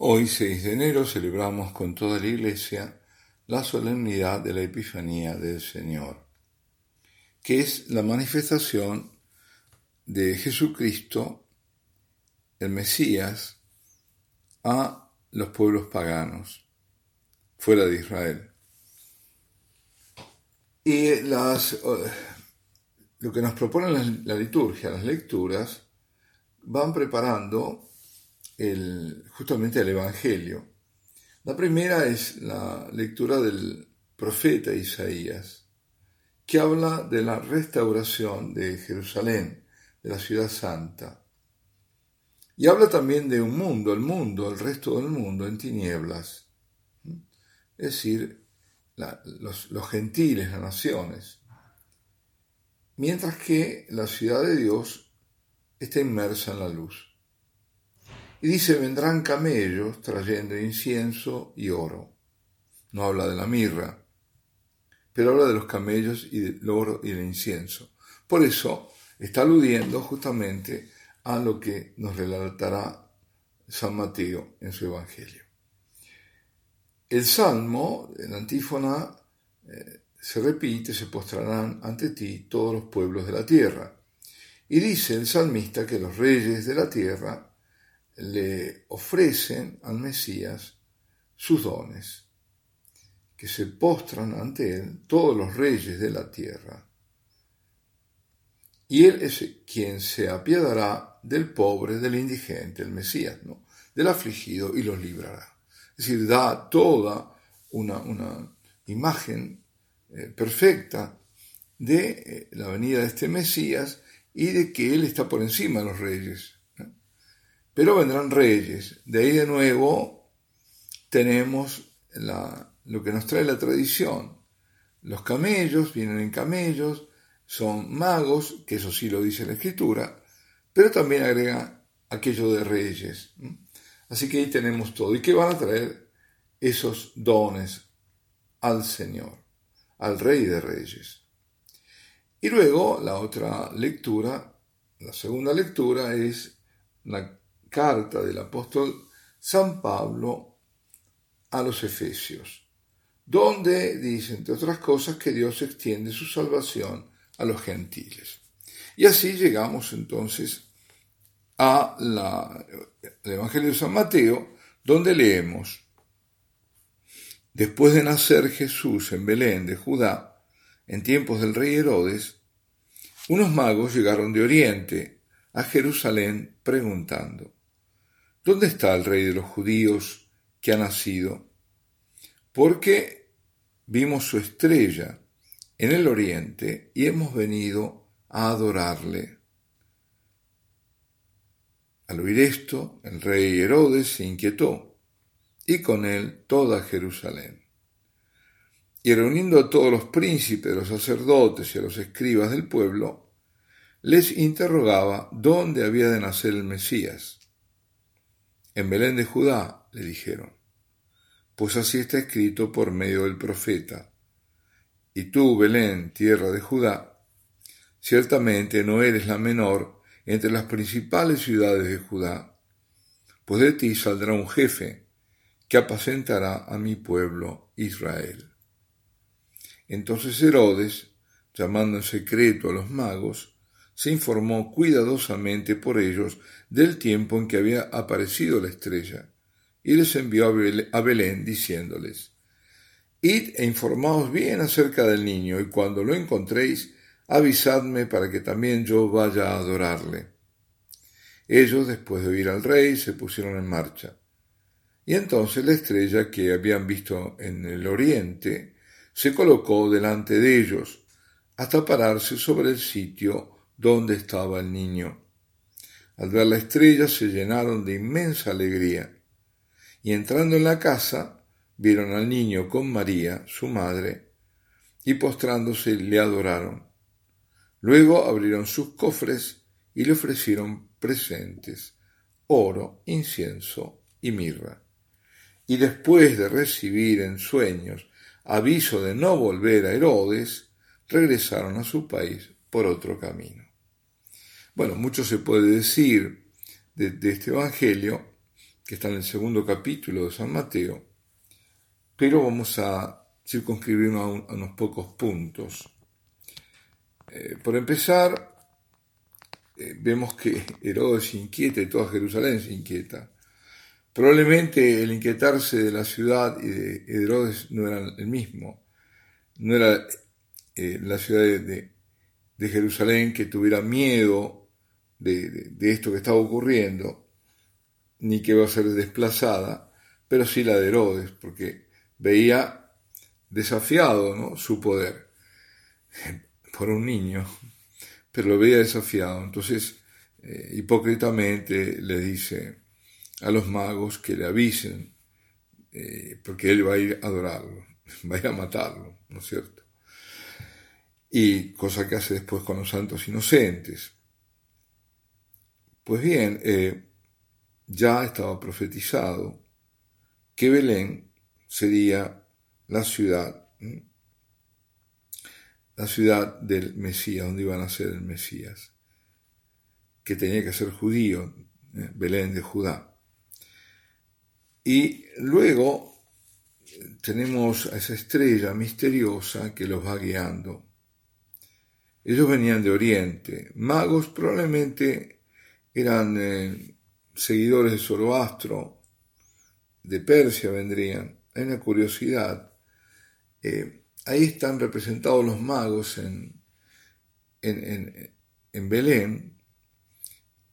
Hoy, 6 de enero, celebramos con toda la Iglesia la solemnidad de la Epifanía del Señor, que es la manifestación de Jesucristo, el Mesías, a los pueblos paganos fuera de Israel. Y las, lo que nos propone la, liturgia, las lecturas, van preparando justamente el Evangelio. La primera es la lectura del profeta Isaías, que habla de la restauración de Jerusalén, de la ciudad santa. Y habla también de un mundo, el mundo, el resto del mundo en tinieblas. Es decir, los, los gentiles, las naciones. Mientras que la ciudad de Dios está inmersa en la luz. Y dice, vendrán camellos trayendo incienso y oro. No habla de la mirra, pero habla de los camellos y del oro y del incienso. Por eso está aludiendo justamente a lo que nos relatará San Mateo en su Evangelio. El salmo, en antífona, eh, se repite, se postrarán ante ti todos los pueblos de la tierra. Y dice el salmista que los reyes de la tierra le ofrecen al Mesías sus dones, que se postran ante él todos los reyes de la tierra. Y él es quien se apiadará del pobre, del indigente, el Mesías, del afligido y los librará. Es decir, da toda una, una imagen eh, perfecta de eh, la venida de este Mesías y de que él está por encima de los reyes pero vendrán reyes. De ahí de nuevo tenemos lo que nos trae la tradición. Los camellos vienen en camellos, son magos, que eso sí lo dice la escritura, pero también agrega aquello de reyes. Así que ahí tenemos todo. ¿Y qué van a traer esos dones al Señor, al Rey de Reyes? Y luego la otra lectura, la segunda lectura es la carta del apóstol San Pablo a los Efesios, donde dice, entre otras cosas, que Dios extiende su salvación a los gentiles. Y así llegamos entonces al Evangelio de San Mateo, donde leemos, después de nacer Jesús en Belén de Judá, en tiempos del rey Herodes, unos magos llegaron de Oriente a Jerusalén preguntando, ¿Dónde está el rey de los judíos que ha nacido? Porque vimos su estrella en el oriente y hemos venido a adorarle. Al oír esto, el rey Herodes se inquietó, y con él toda Jerusalén. Y reuniendo a todos los príncipes, los sacerdotes y a los escribas del pueblo, les interrogaba dónde había de nacer el Mesías. En Belén de Judá, le dijeron, pues así está escrito por medio del profeta. Y tú, Belén, tierra de Judá, ciertamente no eres la menor entre las principales ciudades de Judá, pues de ti saldrá un jefe que apacentará a mi pueblo Israel. Entonces Herodes, llamando en secreto a los magos, se informó cuidadosamente por ellos del tiempo en que había aparecido la estrella, y les envió a Belén diciéndoles, Id e informaos bien acerca del niño, y cuando lo encontréis, avisadme para que también yo vaya a adorarle. Ellos, después de oír al rey, se pusieron en marcha. Y entonces la estrella que habían visto en el oriente se colocó delante de ellos, hasta pararse sobre el sitio dónde estaba el niño. Al ver la estrella se llenaron de inmensa alegría, y entrando en la casa vieron al niño con María, su madre, y postrándose le adoraron. Luego abrieron sus cofres y le ofrecieron presentes, oro, incienso y mirra. Y después de recibir en sueños aviso de no volver a Herodes, regresaron a su país por otro camino. Bueno, mucho se puede decir de, este Evangelio que está en el segundo capítulo de San Mateo, pero vamos a circunscribirnos a, unos pocos puntos. Eh, por empezar, eh, vemos que Herodes se inquieta y toda Jerusalén se inquieta. Probablemente el inquietarse de la ciudad y de Herodes no era el mismo. No era eh, la ciudad de, Jerusalén que tuviera miedo de, esto que estaba ocurriendo, ni que iba a ser desplazada, pero sí la de Herodes, porque veía desafiado ¿no? su poder por un niño pero lo veía desafiado. Entonces, eh, hipócritamente le dice a los magos que le avisen, eh, porque él va a ir a adorarlo, va a ir a matarlo, ¿no es cierto? Y cosa que hace después con los santos inocentes. Pues bien, eh, ya estaba profetizado que Belén sería la ciudad la ciudad del Mesías, donde iban a ser el Mesías, que tenía que ser judío, eh, Belén de Judá. Y luego tenemos a esa estrella misteriosa que los va guiando. Ellos venían de Oriente, magos probablemente eran eh, seguidores de Zoroastro, de Persia vendrían. Hay una curiosidad. Eh, ahí están representados los magos en, en, Belén,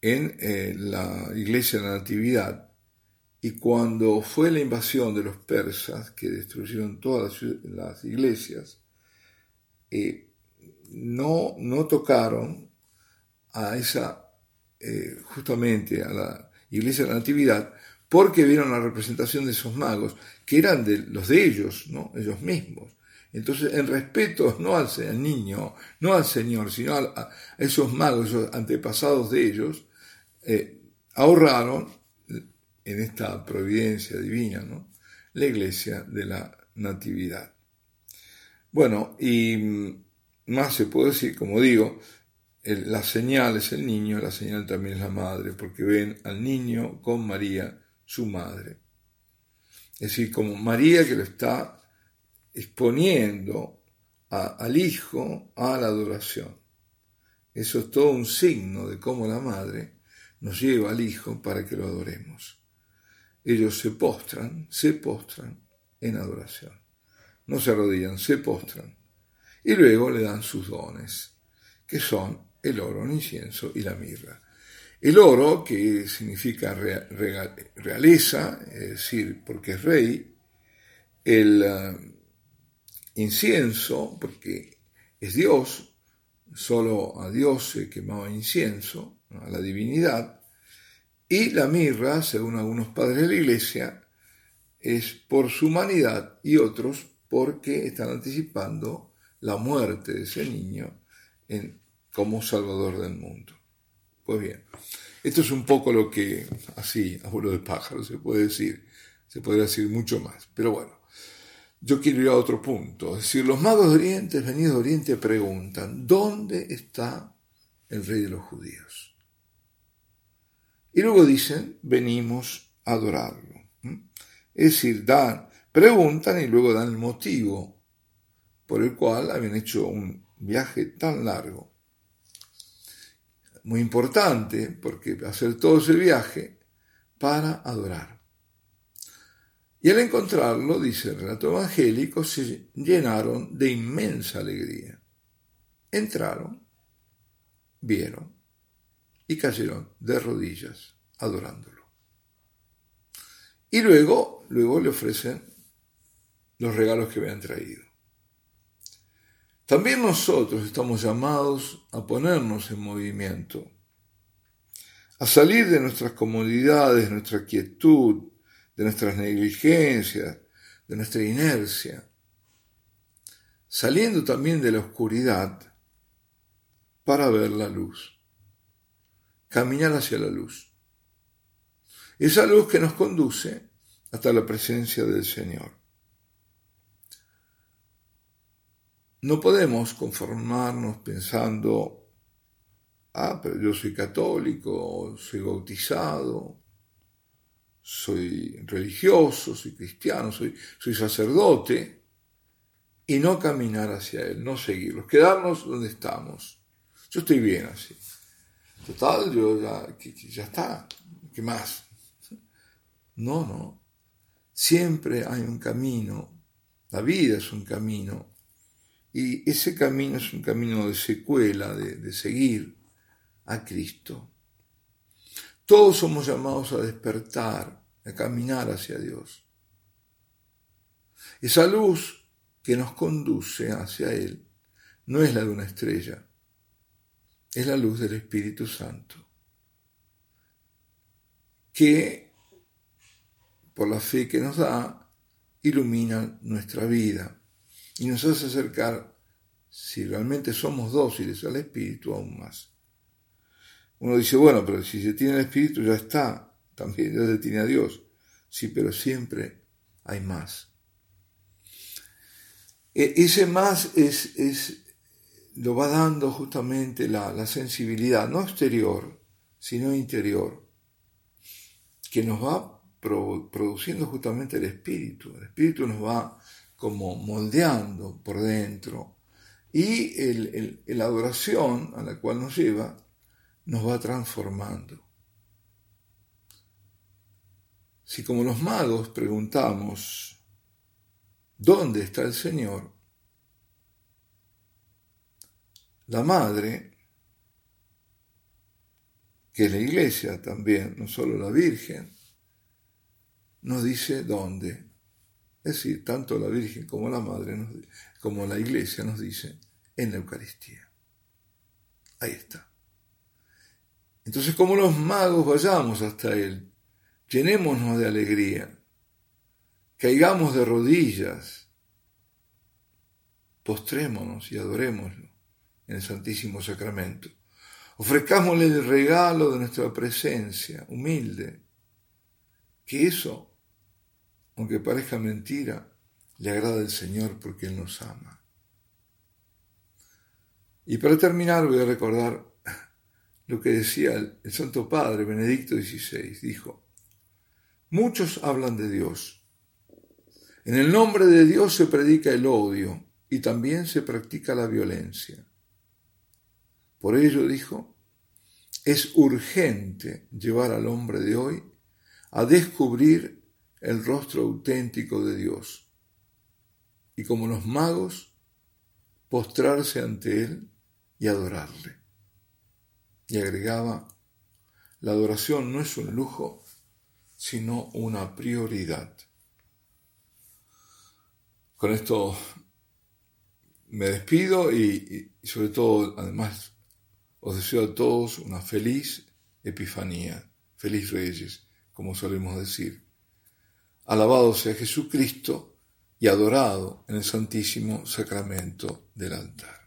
en eh, la iglesia de la Natividad, y cuando fue la invasión de los persas, que destruyeron todas las, iglesias, no, no tocaron a esa, eh, justamente a la iglesia de la Natividad, porque vieron la representación de esos magos, que eran de los de ellos, ¿no? ellos mismos. Entonces, en respeto no al, niño, no al Señor, sino a, esos magos, esos antepasados de ellos, eh, ahorraron en esta providencia divina, ¿no? la iglesia de la Natividad. Bueno, y mm, más se puede decir, como digo, la señal es el niño, la señal también es la madre, porque ven al niño con María, su madre. Es decir, como María que lo está exponiendo al hijo a la adoración. Eso es todo un signo de cómo la madre nos lleva al hijo para que lo adoremos. Ellos se postran, se postran en adoración. No se arrodillan, se postran. Y luego le dan sus dones, que son el oro, el incienso y la mirra. El oro, que significa realeza, es decir, porque es rey, el eh, incienso, porque es Dios, solo a Dios se quemaba incienso, a la divinidad, y la mirra, según algunos padres de la iglesia, es por su humanidad y otros porque están anticipando la muerte de ese niño en, como salvador del mundo. Pues bien, esto es un poco lo que, así, a vuelo de pájaro se puede decir, se podría decir mucho más, pero bueno, yo quiero ir a otro punto. Es decir, los magos de Oriente, venidos de Oriente, preguntan, ¿dónde está el rey de los judíos? Y luego dicen, venimos a adorarlo. Es decir, dan, preguntan y luego dan el motivo por el cual habían hecho un viaje tan largo. Muy importante, porque hacer todo ese viaje para adorar. Y al encontrarlo, dice el relato evangélico, se llenaron de inmensa alegría. Entraron, vieron y cayeron de rodillas adorándolo. Y luego, luego le ofrecen los regalos que habían traído. También nosotros estamos llamados a ponernos en movimiento, a salir de nuestras comodidades, nuestra quietud, de nuestras negligencias, de nuestra inercia, saliendo también de la oscuridad para ver la luz, caminar hacia la luz. Esa luz que nos conduce hasta la presencia del Señor. No podemos conformarnos pensando, ah, pero yo soy católico, soy bautizado, soy religioso, soy cristiano, soy, sacerdote, y no caminar hacia Él, no seguirlo, quedarnos donde estamos. Yo estoy bien así. Total, yo ya, ya está, ¿qué más? No, no. Siempre hay un camino, la vida es un camino, y ese camino es un camino de secuela, de, seguir a Cristo. Todos somos llamados a despertar, a caminar hacia Dios. Esa luz que nos conduce hacia Él no es la de una estrella, es la luz del Espíritu Santo, que por la fe que nos da, ilumina nuestra vida y nos hace acercar, si realmente somos dóciles al Espíritu, aún más. Uno dice, bueno, pero si se tiene el Espíritu ya está, también ya se tiene a Dios. Sí, pero siempre hay más. E, ese más es, es, lo va dando justamente la, la sensibilidad, no exterior, sino interior, que nos va produciendo justamente el espíritu. El espíritu nos va como moldeando por dentro y el, la adoración a la cual nos lleva nos va transformando. Si como los magos preguntamos, ¿dónde está el Señor? La Madre, que es la Iglesia también, no solo la Virgen, nos dice dónde. Es decir, tanto la Virgen como la Madre, como la Iglesia nos dice en la Eucaristía. Ahí está. Entonces, como los magos, vayamos hasta Él, llenémonos de alegría, caigamos de rodillas, postrémonos y adorémoslo en el Santísimo Sacramento. Ofrezcámosle el regalo de nuestra presencia, humilde, que eso aunque parezca mentira, le agrada al Señor porque Él nos ama. Y para terminar voy a recordar lo que decía el, Santo Padre Benedicto XVI. Dijo, muchos hablan de Dios. En el nombre de Dios se predica el odio y también se practica la violencia. Por ello, dijo, es urgente llevar al hombre de hoy a descubrir el rostro auténtico de Dios y como los magos, postrarse ante Él y adorarle. Y agregaba, la adoración no es un lujo, sino una prioridad. Con esto me despido y, sobre todo, además, os deseo a todos una feliz Epifanía, feliz Reyes, como solemos decir. Alabado sea Jesucristo y adorado en el Santísimo Sacramento del altar.